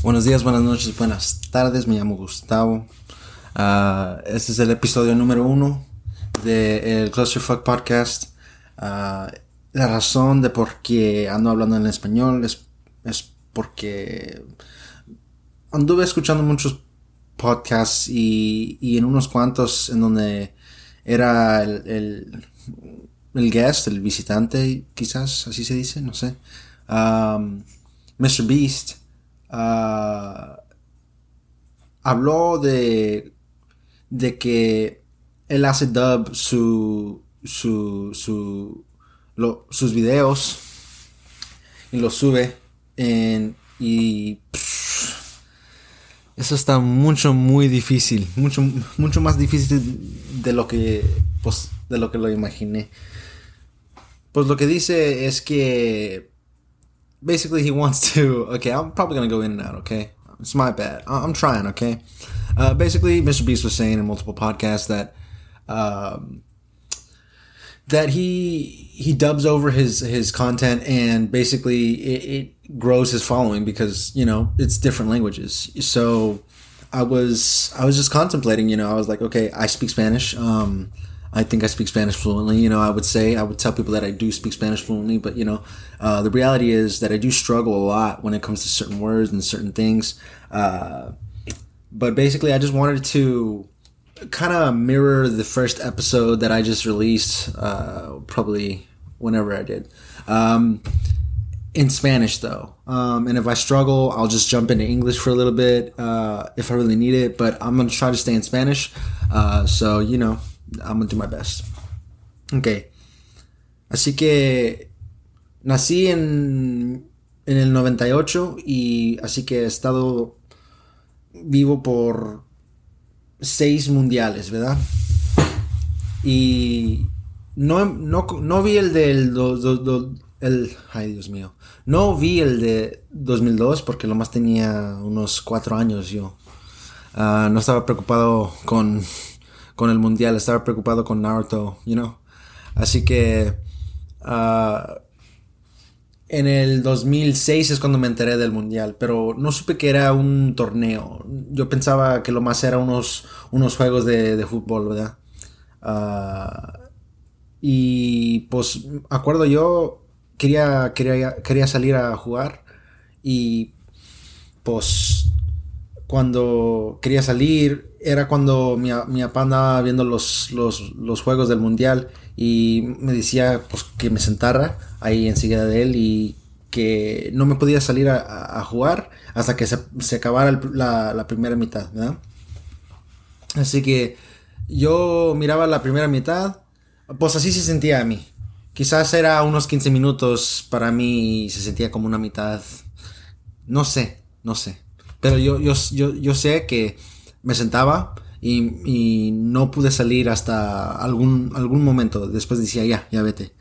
Buenos días, buenas noches, buenas tardes. Me llamo Gustavo. Ah, este es el episodio número uno del Clusterfuck Podcast. Ah, la razón de por qué ando hablando en español es, porque anduve escuchando muchos podcasts y, y en unos cuantos en donde era el, el, guest, el visitante, quizás así se dice, no sé. Um, Mr. Beast uh, habló de, de que él hace dub su, su, su, sus videos y los sube en, y eso está mucho muy difícil mucho mucho más difícil de lo que pues de lo que lo imaginé. Pues lo que dice es que basically he wants to okay i'm probably gonna go in and out okay? It's my bad. I'm trying okay? Uh, basically mr beast was saying in multiple podcasts that um, that he he dubs over his his content and basically it, it grows his following because you know it's different languages. So i was i was just contemplating you know i was like okay i speak spanish um I think I speak Spanish fluently. You know, I would say I would tell people that I do speak Spanish fluently, but you know, uh, the reality is that I do struggle a lot when it comes to certain words and certain things. Uh, but basically, I just wanted to kind of mirror the first episode that I just released, uh, probably whenever I did. Um, in Spanish though. Um, and if I struggle, I'll just jump into English for a little bit uh, if I really need it. But I'm gonna try to stay in Spanish. Uh, so you know, I'm gonna do my best. Ok. Así que nací en, en el 98 y así que he estado vivo por seis mundiales, ¿verdad? Y no, no, no vi el del... Do, do, el, ay, Dios mío. No vi el de 2002 porque lo más tenía unos cuatro años yo. Uh, no estaba preocupado con con el mundial, estaba preocupado con Naruto, you know. Así que uh, en el 2006 es cuando me enteré del mundial, pero no supe que era un torneo. Yo pensaba que lo más era unos, unos juegos de, de fútbol, ¿verdad? Uh, y pues, acuerdo yo, quería, quería, quería salir a jugar y pues cuando quería salir, era cuando mi, papá andaba viendo los, los, juegos del mundial y me decía pues, que me sentara ahí enseguida de él y que no me podía salir a, jugar hasta que se, acabara la, primera mitad. Así que yo miraba la primera mitad, pues así se sentía a mí. Quizás era unos 15 minutos para mí y se sentía como una mitad. No sé, no sé. Pero yo, yo, yo, yo sé que me sentaba y, y, no pude salir hasta algún, algún momento. Después decía, ya, ya vete.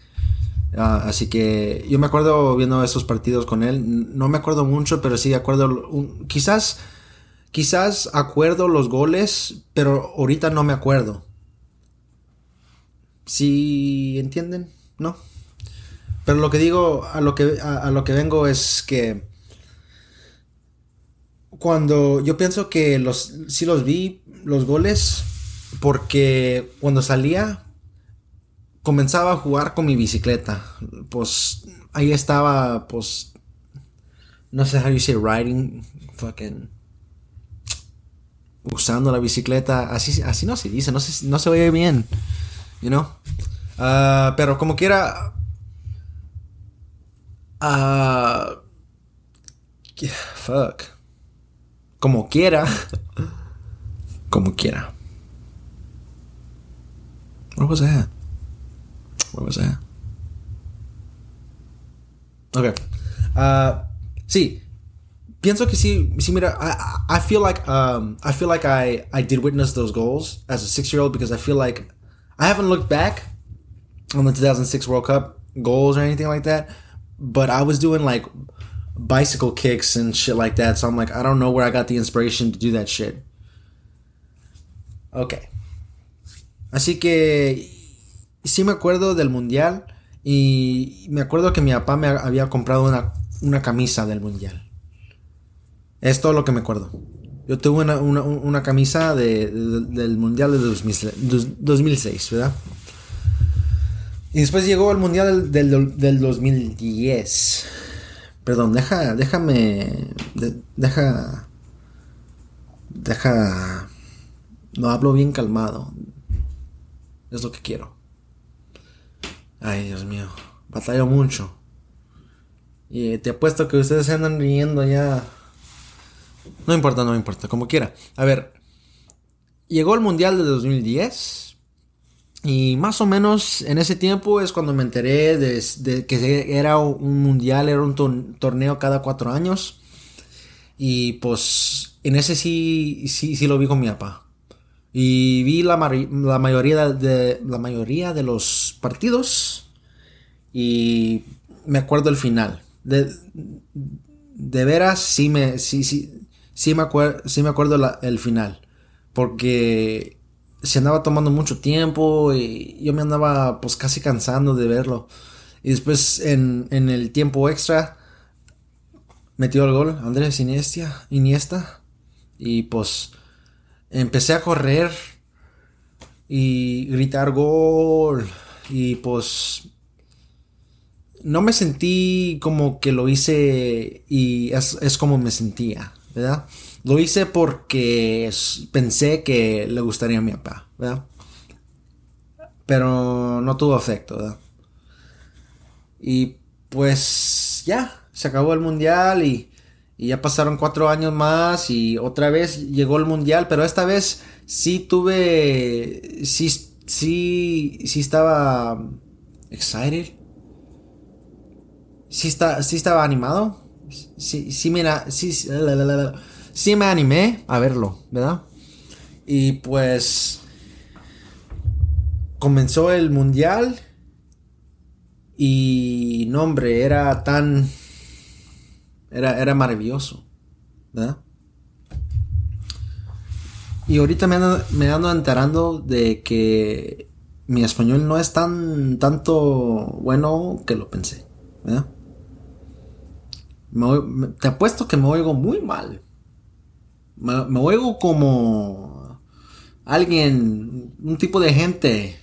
Uh, así que yo me acuerdo viendo esos partidos con él. No me acuerdo mucho, pero sí acuerdo. Quizás, quizás acuerdo los goles, pero ahorita no me acuerdo. ¿Sí entienden? ¿No? Pero lo que digo, a lo que, a lo que vengo es que cuando yo pienso que los sí los vi los goles porque cuando salía comenzaba a jugar con mi bicicleta. Pues ahí estaba pues no sé how you say riding fucking usando la bicicleta, así así no se dice, no se no se oye bien, you know? Uh, pero como quiera uh, fuck como quiera. como quiera. Where was that? Where was that? Okay. Uh, sí. Pienso que sí, sí, mira, I, I feel like um, I feel like I, I did witness those goals as a six year old because I feel like I haven't looked back on the 2006 World Cup goals or anything like that, but I was doing like bicycle kicks and shit like that. So I'm like, I don't know where I got the inspiration to do that shit. Ok. Así que sí me acuerdo del mundial y me acuerdo que mi papá me había comprado una, una camisa del mundial. Es todo lo que me acuerdo. Yo tuve una, camisa del Mundial de 2006, ¿verdad? Y después llegó el Mundial del, del, 2010. Perdón, deja, déjame, deja, deja, no hablo bien calmado. Es lo que quiero. Ay, Dios mío, batallo mucho. Y te apuesto que ustedes se andan riendo ya no importa, no importa, como quiera. A ver, llegó el Mundial de 2010. Y más o menos en ese tiempo es cuando me enteré de, que era un mundial, era un torneo cada cuatro años. Y pues en ese sí, sí, sí lo vi con mi papá. Y vi la, la, mayoría de, la mayoría de los partidos. Y me acuerdo el final. De, de veras, sí me, sí, sí, sí me, sí me acuerdo el final. Porque se andaba tomando mucho tiempo y yo me andaba pues casi cansando de verlo. Y después en, el tiempo extra metió el gol Andrés Iniesta, Iniesta. Y pues empecé a correr y gritar gol. Y pues no me sentí como que lo hice y es, es como me sentía. ¿verdad? Lo hice porque pensé que le gustaría a mi papá, ¿verdad? Pero no tuvo efecto, ¿verdad? Y pues ya, se acabó el mundial y, ya pasaron cuatro años más y otra vez llegó el mundial, pero esta vez sí tuve, sí, sí, sí estaba excited. Sí, está, sí estaba animado sí, sí, mira, sí, sí me animé a verlo, ¿verdad? Y pues comenzó el mundial y no hombre, era tan era, era maravilloso, ¿verdad? Y ahorita me ando, me ando enterando de que mi español no es tan tanto bueno que lo pensé, ¿verdad? te apuesto que me oigo muy mal. Me, oigo como alguien, un tipo de gente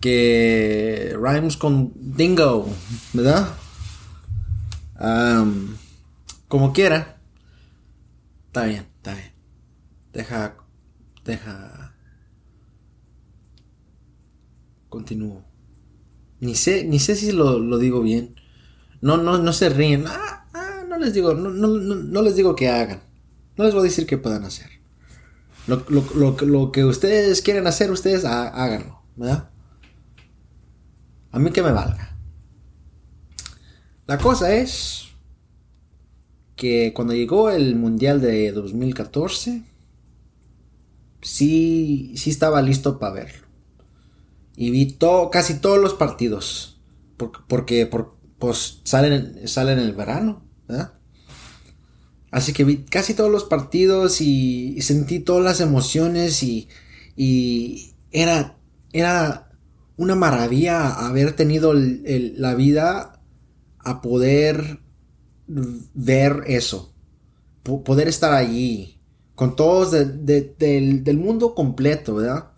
que rhymes con dingo, ¿verdad? como quiera. Está bien, está bien. Deja, deja. Continúo. Ni sé, ni sé si lo, lo digo bien. No, no, no se ríen. Ah, ah, no les digo, no, no, no, les digo que hagan. No les voy a decir qué puedan hacer. Lo, lo, que ustedes quieren hacer, ustedes háganlo, ¿verdad? A mí que me valga. La cosa es que cuando llegó el Mundial de 2014, sí, sí estaba listo para verlo. Y vi todo, casi todos los partidos. Porque, porque, pues salen, salen en el verano, ¿verdad? Así que vi casi todos los partidos y, sentí todas las emociones y, era, era una maravilla haber tenido la vida a poder ver eso, poder estar allí, con todos del, del mundo completo, ¿verdad?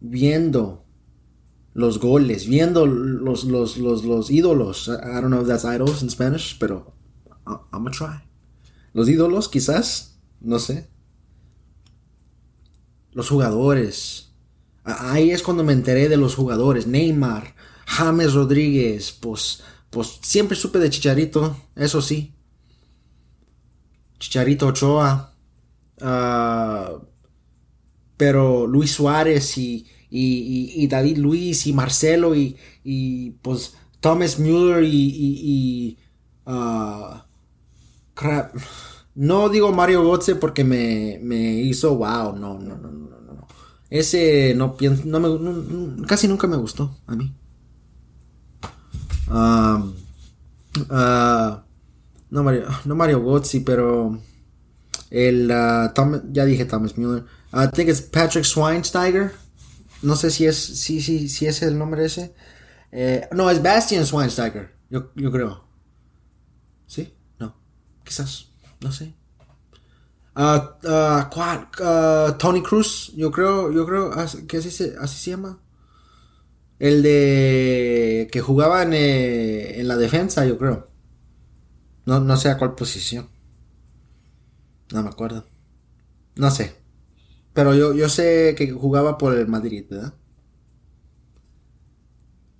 Viendo los goles, viendo los, los, los, los ídolos. I don't know if that's idols in Spanish, pero I'm gonna try. Los ídolos, quizás, no sé. Los jugadores. Ahí es cuando me enteré de los jugadores. Neymar, James Rodríguez, pues, pues siempre supe de Chicharito, eso sí. Chicharito Ochoa. Ah, pero Luis Suárez y, y, David Luis y Marcelo y, pues Thomas Müller y, uh, crap. No digo Mario Götze porque me, me, hizo wow, no, no, no, no, no. Ese no pienso, no me, casi nunca me gustó a mí. Um, uh, no Mario, no Mario Götze, pero el uh, Tom, ya dije Thomas Müller. I think it's Patrick Schweinsteiger. No sé si es, si, si, si es el nombre ese. Eh, no, es Bastian Schweinsteiger, yo, yo creo. ¿Sí? Quizás, no sé. Ah, ah, ¿Cuál? Ah, Tony Cruz, yo creo, yo creo que así se, así se llama. El de que jugaba en, eh, en la defensa, yo creo. No, no sé a cuál posición. No me acuerdo. No sé. Pero yo, yo sé que jugaba por el Madrid, ¿verdad?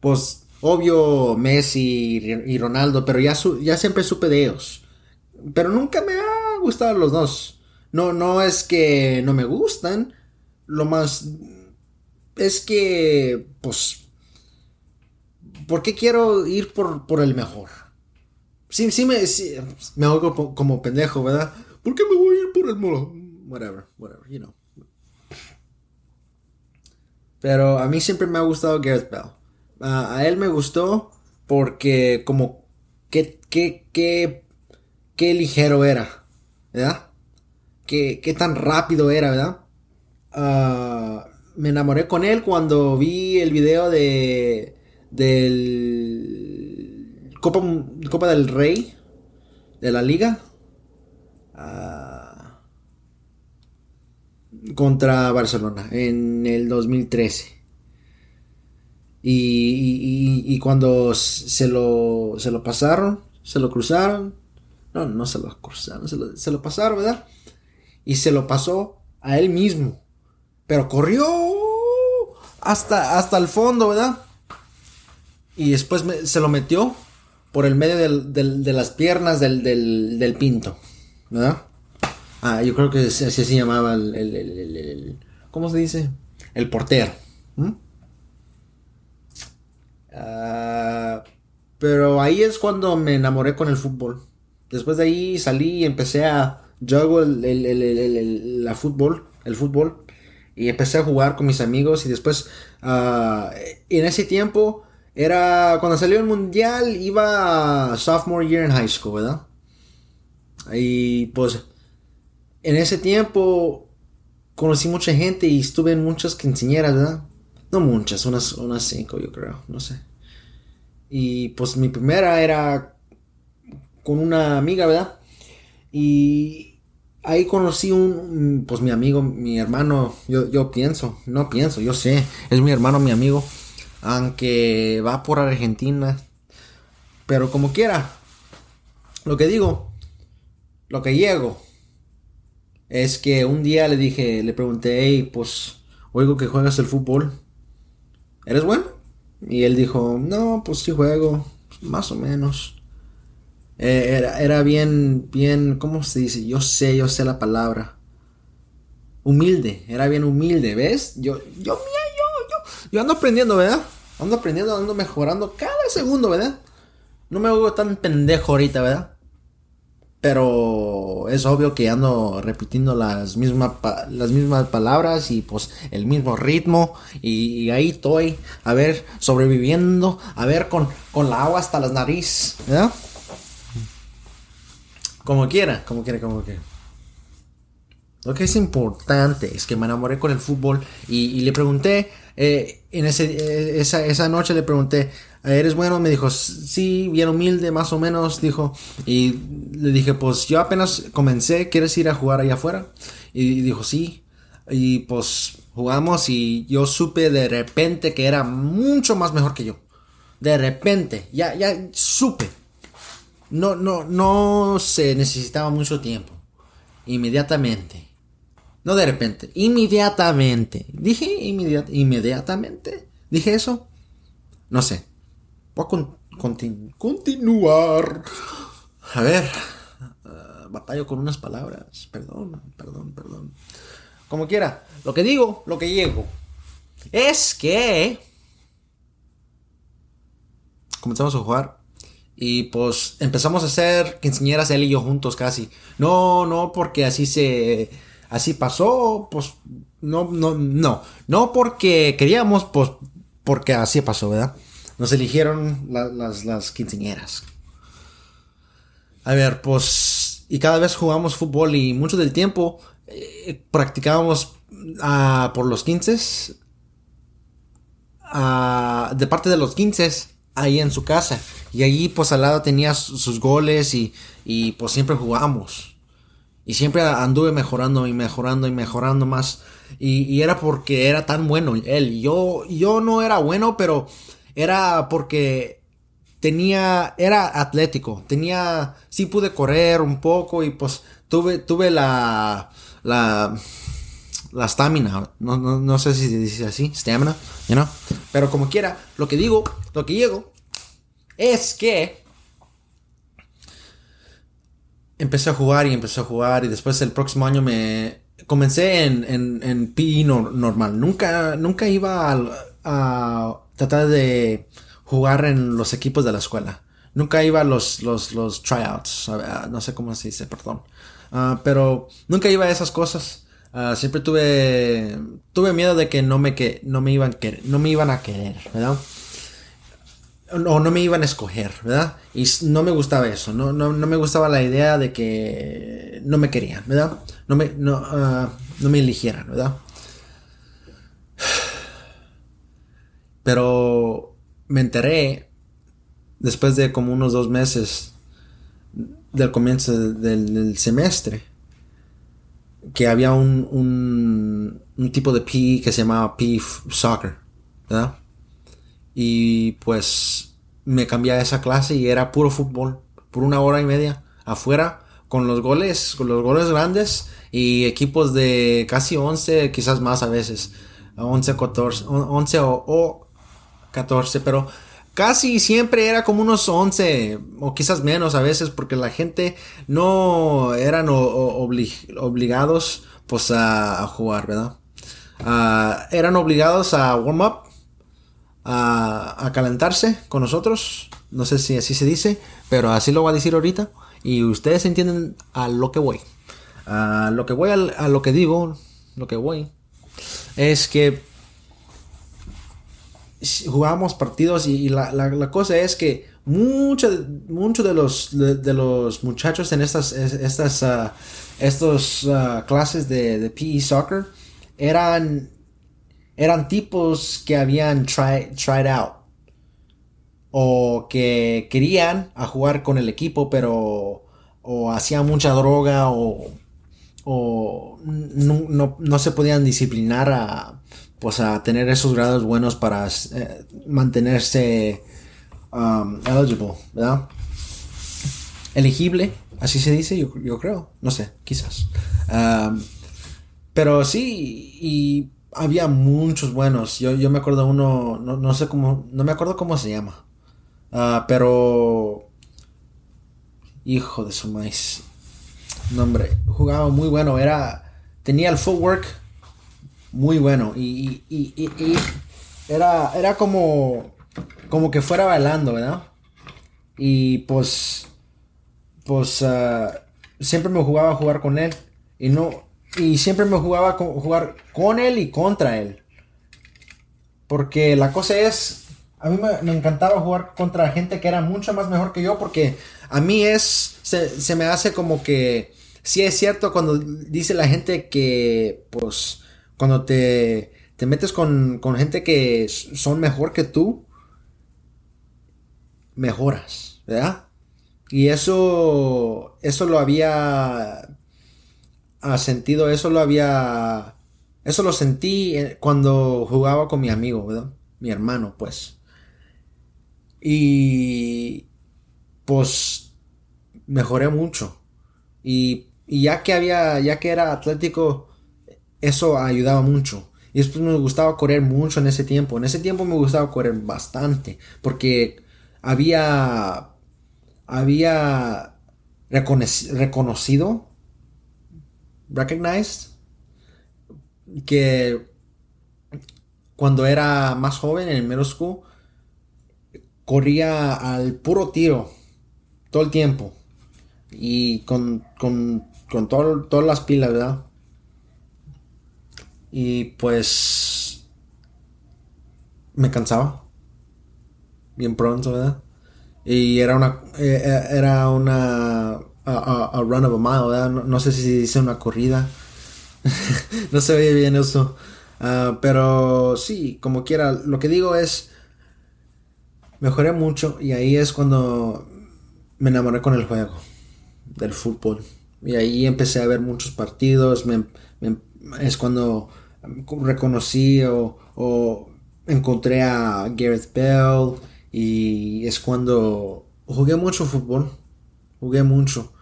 Pues, obvio, Messi y Ronaldo, pero ya, ya siempre supe de ellos. Pero nunca me ha gustado los dos. No, no es que no me gustan. Lo más. Es que. Pues. ¿Por qué quiero ir por, por el mejor? Sí, sí me. me hago como pendejo, ¿verdad? ¿Por qué me voy a ir por el mejor? Whatever, whatever, you know. Pero a mí siempre me ha gustado Gareth Bell. a él me gustó porque como qué, qué, qué, qué ligero era, ¿verdad? Qué, qué tan rápido era, ¿verdad? Ah, me enamoré con él cuando vi el video de del Copa, Copa del Rey de la liga. Uh, contra Barcelona en el 2013. Y, y, cuando se lo, se lo pasaron, se lo cruzaron. No, no se lo cruzaron, se lo, pasaron, ¿verdad? Y se lo pasó a él mismo. Pero corrió hasta, hasta el fondo, ¿verdad? Y después se lo metió por el medio de las piernas del, del, del pinto, ¿verdad? Ah, yo creo que así se llamaba el, ¿Cómo se dice? El portero. Ah, pero ahí es cuando me enamoré con el fútbol. Después de ahí salí y empecé a. Yo hago el, la fútbol, el fútbol. Y empecé a jugar con mis amigos. Y después, ah, en ese tiempo, era. Cuando salió el mundial, iba a sophomore year en high school, ¿verdad? Y pues en ese tiempo conocí mucha gente y estuve en muchas quinceañeras, ¿verdad? No muchas, unas, unas cinco yo creo, no sé. Y pues mi primera era con una amiga, ¿verdad? Y ahí conocí un, pues mi amigo, mi hermano, yo, yo pienso, no pienso, yo sé, es mi hermano, mi amigo, aunque va por Argentina, pero como quiera, lo que digo, lo que llego, es que un día le dije, le pregunté, pues oigo que juegas el fútbol. ¿Eres bueno? Y él dijo, no, pues sí juego, más o menos. Eh, era, era, bien, bien, ¿cómo se dice? Yo sé, yo sé la palabra. Humilde, era bien humilde, ¿ves? Yo, yo, mía, yo, yo, yo ando aprendiendo, ¿verdad? Ando aprendiendo, ando mejorando cada segundo, ¿verdad? No me hago tan pendejo ahorita, ¿verdad? Pero es obvio que ando repitiendo las mismas, las mismas palabras y pues el mismo ritmo. Y, ahí estoy, a ver, sobreviviendo, a ver, con, con la agua hasta las narices. ¿verdad? Como quiera, como quiera, como quiera. Lo que es importante es que me enamoré con el fútbol y, le pregunté, eh, en ese, eh, esa, esa noche le pregunté, ¿eres bueno? Me dijo, sí, bien humilde, más o menos, dijo. Y le dije, pues yo apenas comencé, ¿quieres ir a jugar allá afuera? Y dijo, sí. Y pues jugamos y yo supe de repente que era mucho más mejor que yo. De repente, ya, ya supe. No, no, no se necesitaba mucho tiempo. Inmediatamente. No de repente, inmediatamente. Dije inmediatamente. Dije eso. No sé. Voy a continuar. A ver. Uh, batallo con unas palabras. Perdón, perdón, perdón. Como quiera. Lo que digo, lo que llego. Es que. Comenzamos a jugar. Y pues empezamos a hacer quinceañeras él y yo juntos casi. No, no, porque así se. Así pasó. Pues. No, no, no. No porque queríamos, pues. Porque así pasó, ¿verdad? nos eligieron las, las quinceañeras. A ver, pues, y cada vez jugamos fútbol y mucho del tiempo eh, practicábamos ah, por los 15. Ah, de parte de los 15, ahí en su casa. Y allí pues al lado tenía sus goles y, y pues siempre jugamos. Y siempre anduve mejorando y mejorando y mejorando más. Y, era porque era tan bueno él. Yo, yo no era bueno, pero era porque tenía, era atlético. Tenía, sí pude correr un poco y pues tuve, tuve la, la, la estamina. No, no, sé si se dice así, stamina? Pero como quiera, lo que digo, lo que llego, es que empecé a jugar y empecé a jugar y después el próximo año me comencé en, en, en PE normal. Nunca, nunca iba a, tratar de jugar en los equipos de la escuela. Nunca iba a los, los, los tryouts. No sé cómo se dice, perdón. Ah, pero nunca iba a esas cosas. Ah, siempre tuve tuve miedo de que no me que no me iban no me iban a querer, ¿verdad? O no me iban a escoger, ¿verdad? Y no me gustaba eso, no, no, me gustaba la idea de que no me querían, ¿verdad? No me, no, ah, no me eligieran, ¿verdad? Pero me enteré después de como unos dos meses del comienzo del, semestre que había un, un, tipo de PE que se llamaba PE Soccer, ¿verdad? Y pues me cambié a esa clase y era puro fútbol, por una hora y media, afuera, con los goles, con los goles grandes y equipos de casi 11, quizás más a veces, 11, 14, 11 o, o 14, pero casi siempre era como unos 11 o quizás menos a veces porque la gente no eran obligados pues a, jugar, ¿verdad? Ah, eran obligados a warm up, a, calentarse con nosotros. No sé si así se dice, pero así lo voy a decir ahorita. Y ustedes entienden a lo que voy. A lo que voy, a, a lo que digo, lo que voy, es que jugábamos partidos y, la, cosa es que muchos mucho de, los, de, los muchachos en estas, estas uh, estos, uh, clases de, de, PE soccer eran, eran tipos que habían tried out o que querían a jugar con el equipo pero o hacían mucha droga o, o no, no se podían disciplinar a pues a tener esos grados buenos para eh, mantenerse um, eligible, ¿verdad? Elegible, así se dice, yo, creo, no sé, quizás. Um, pero sí, y había muchos buenos. Yo, yo me acuerdo uno, no, sé cómo, no me acuerdo cómo se llama. Uh, pero, hijo de su maíz. Nombre jugaba muy bueno, era, tenía el footwork muy bueno. Y, era, era como, como que fuera bailando, ¿verdad? Y pues, pues ah, siempre me jugaba a jugar con él. Y no, y siempre me jugaba a jugar con él y contra él. Porque la cosa es, a mí me, encantaba jugar contra gente que era mucho más mejor que yo porque a mí es, se, se me hace como que, sí es cierto cuando dice la gente que, pues, cuando te, te metes con, gente que son mejor que tú, mejoras, ¿verdad? Y eso, eso lo había sentido, eso lo había, eso lo sentí cuando jugaba con mi amigo, ¿verdad? Mi hermano, pues. Y pues mejoré mucho. Y, y ya que había, ya que era atlético, eso ayudaba mucho. Y después me gustaba correr mucho en ese tiempo. En ese tiempo me gustaba correr bastante. Porque había. Había reconocido. Recognized. Que cuando era más joven en el middle school. Corría al puro tiro. Todo el tiempo. Y con, con, con todas las pilas, ¿verdad? Y pues me cansaba. Bien pronto, ¿verdad? Y era una, eh, eh, era una, a, run of a mile, ¿verdad? No, sé si dice una corrida. no se ve bien eso. Ah, pero sí, como quiera, lo que digo es, mejoré mucho y ahí es cuando me enamoré con el juego del fútbol. Y ahí empecé a ver muchos partidos, es cuando reconocí o, encontré a Gareth Bell y es cuando jugué mucho fútbol, jugué mucho.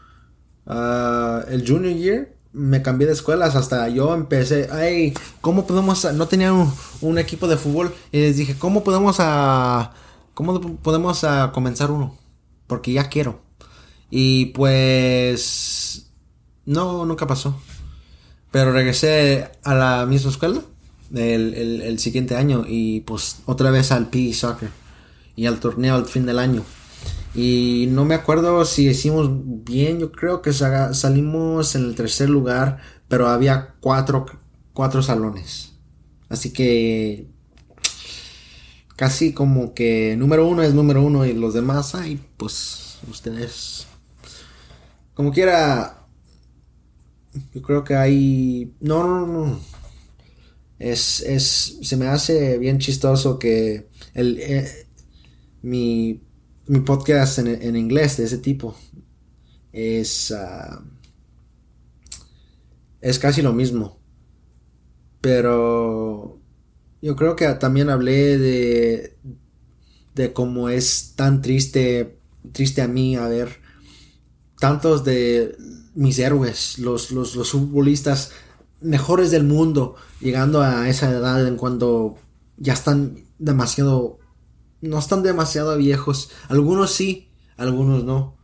Ah, el junior year me cambié de escuelas hasta yo empecé, ay, ¿cómo podemos, no tenía un, equipo de fútbol y les dije, ¿cómo podemos a, cómo podemos a comenzar uno? Porque ya quiero. Y pues, no, nunca pasó. Pero regresé a la misma escuela el, el, siguiente año y pues otra vez al PE Soccer y al torneo al fin del año. Y no me acuerdo si hicimos bien, yo creo que salimos en el tercer lugar, pero había cuatro, cuatro salones. Así que casi como que número uno es número uno y los demás, ay, pues ustedes, como quiera, yo creo que hay, no, no, no, es, es, se me hace bien chistoso que el, eh, mi mi podcast en, inglés de ese tipo es, ah, es casi lo mismo. Pero yo creo que también hablé de, de cómo es tan triste, triste a mí a ver tantos de mis héroes, los, los, los futbolistas mejores del mundo, llegando a esa edad en cuando ya están demasiado no están demasiado viejos. Algunos sí, algunos no.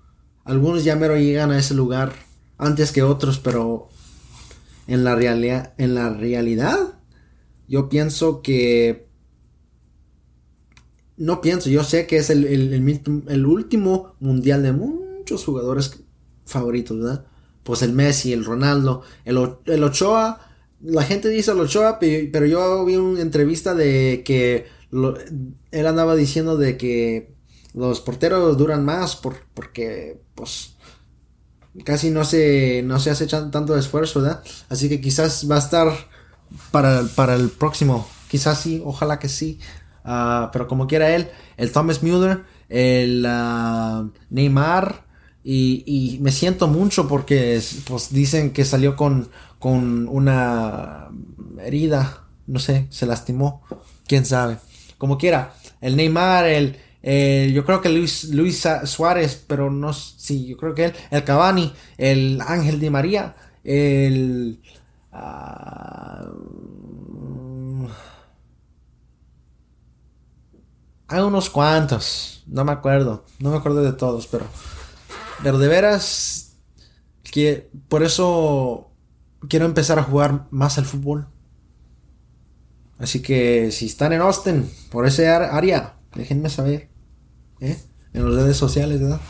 Algunos ya mero llegan a ese lugar antes que otros, pero en la realidad, en la realidad, yo pienso que no pienso, yo sé que es el, el, último mundial de muchos jugadores favoritos, ¿verdad? Pues el Messi, el Ronaldo, el, el Ochoa, la gente dice el Ochoa, pero yo vi una entrevista de que él andaba diciendo de que los porteros duran más porque pues casi no se, no se hace tanto esfuerzo, ¿verdad? Así que quizás va a estar para, para el próximo, quizás sí, ojalá que sí. Ah, pero como quiera él, el Thomas Müller, el ah, Neymar, y, y, me siento mucho porque pues dicen que salió con, con una herida, no sé, se lastimó, quién sabe como quiera. El Neymar, el, yo creo que Luis, Luis Suárez, pero no, sí, yo creo que él, el Cavani, el Ángel Di María, el... Ah, hay unos cuantos, no me acuerdo, no me acuerdo de todos, pero, pero de veras que por eso quiero empezar a jugar más al fútbol. Así que si están en Austin, por ese área, déjenme saber. ¿eh? En las redes sociales, ¿verdad?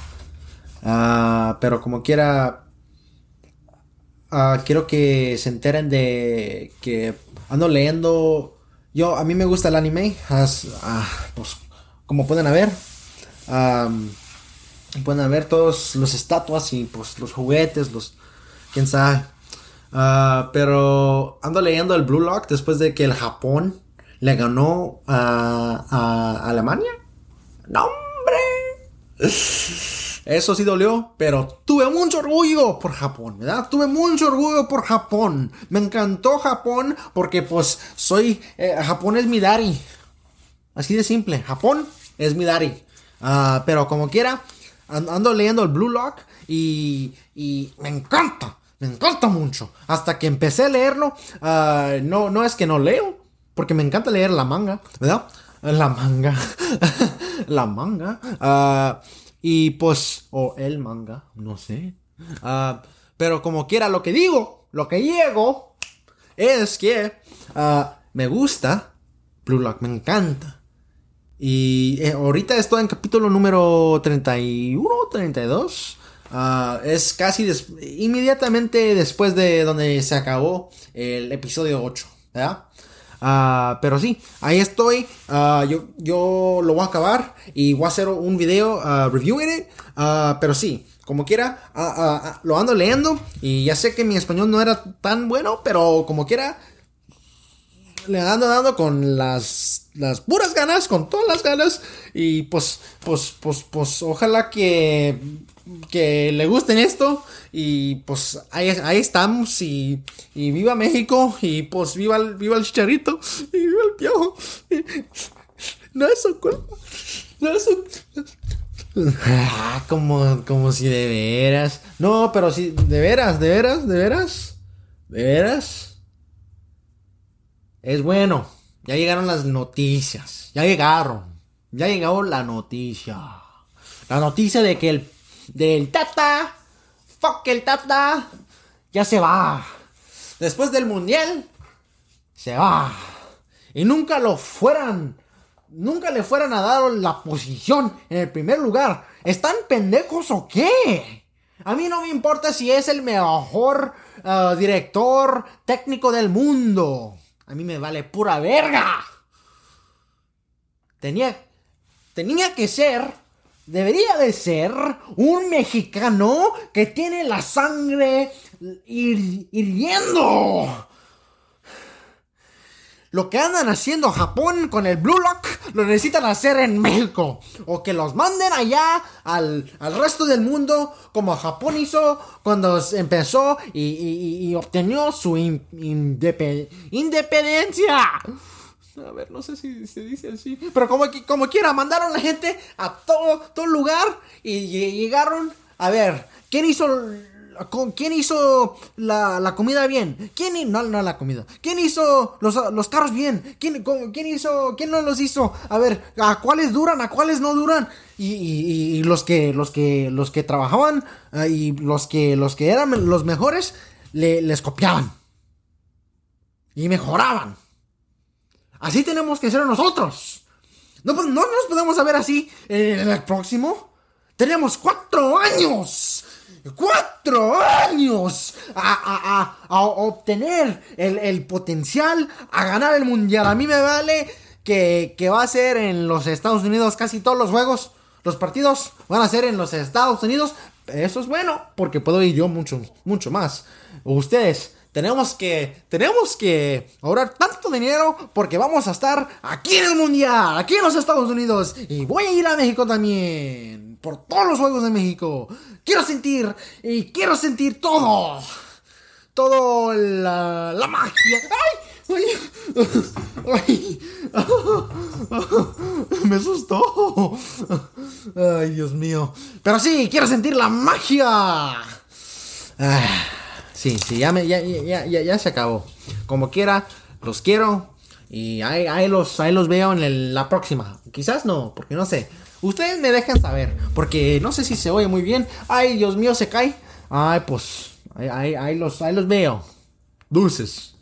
Ah, pero como quiera, ah, quiero que se enteren de que ando leyendo. Yo, a mí me gusta el anime. Ah, pues, como pueden ver, pueden ver todos los estatuas y pues los juguetes, los. quién sabe. Ah, pero ando leyendo el Blue Lock después de que el Japón le ganó a, Alemania. ¡No, hombre! Eso sí dolió, pero tuve mucho orgullo por Japón, ¿verdad? Tuve mucho orgullo por Japón. Me encantó Japón porque pues soy... Eh, Japón es mi daddy. Así de simple. Japón es mi daddy. Ah, pero como quiera, ando leyendo el Blue Lock y, y me encanta. Me encanta mucho. Hasta que empecé a leerlo, ah, no, no es que no leo, porque me encanta leer la manga, ¿verdad? La manga. la manga. Ah, y pues, o el manga, no sé. Ah, pero como quiera, lo que digo, lo que llego, es que me gusta Blue Lock, me encanta. Y eh, ahorita estoy en capítulo número 31, 32. Ah, es casi inmediatamente después de donde se acabó el episodio 8, ah, pero sí, ahí estoy. Ah, yo, yo lo voy a acabar y voy a hacer un video reviewing it. pero sí, como quiera, lo ando leyendo. Y ya sé que mi español no era tan bueno, pero como quiera, le ando dando con las las puras ganas, con todas las ganas. Y pues, pues, pues, pues, ojalá que, que le gusten esto. Y pues ahí, ahí estamos. Y, y, viva México. Y pues viva el, viva el chicharrito. Y viva el piojo. no es su culpa. No es su... Ah, como, como si de veras. No, pero si, de veras, de veras, de veras. De veras. Es bueno. Ya llegaron las noticias. Ya llegaron. Ya llegó la noticia. La noticia de que el. Del Tata. Fuck el Tata. Ya se va. Después del mundial. Se va. Y nunca lo fueran. Nunca le fueran a dar la posición en el primer lugar. ¿Están pendejos o qué? A mí no me importa si es el mejor uh, director técnico del mundo. A mí me vale pura verga. Tenía, tenía que ser, debería de ser un mexicano que tiene la sangre hirviendo. Lo que andan haciendo Japón con el Blue Lock lo necesitan hacer en México. O que los manden allá al, resto del mundo como Japón hizo cuando empezó y, obtenió su independencia. A ver, no sé si se dice así. Pero como, como quiera, mandaron la gente a todo, todo lugar y llegaron. A ver, ¿quién hizo ¿Quién hizo la, comida bien? ¿Quién no, la hizo los, carros bien? ¿Quién, ¿Quién hizo? ¿Quién no los hizo? A ver, ¿a cuáles duran? ¿A cuáles no duran? Y, los que los que los que trabajaban ah, y los que los que eran los mejores les copiaban y mejoraban. Así tenemos que ser nosotros. No, no nos podemos ver así en el próximo. Tenemos cuatro años cuatro años a, obtener el, potencial a ganar el mundial. A mí me vale que, va a ser en los Estados Unidos casi todos los juegos. Los partidos van a ser en los Estados Unidos. Eso es bueno porque puedo ir yo mucho, mucho más. Ustedes, tenemos que, tenemos que ahorrar tanto dinero porque vamos a estar aquí en el mundial, aquí en los Estados Unidos. Y voy a ir a México también. Por todos los juegos de México. Quiero sentir y quiero sentir todo. Todo la, la magia. ¡Ay! ¡Ay! Me asustó. Ay, Dios mío. Pero sí, quiero sentir la magia. Ah, sí, sí, ya, me, ya, ya, ya, ya se acabó. Como quiera, los quiero. Y ahí, ahí, los, ahí los veo en la próxima. Quizás no, porque no sé. Ustedes me dejan saber, porque no sé si se oye muy bien. Ay, Dios mío, se cae. Ay, pues, ahí, ahí, los, ahí los veo. Dulces.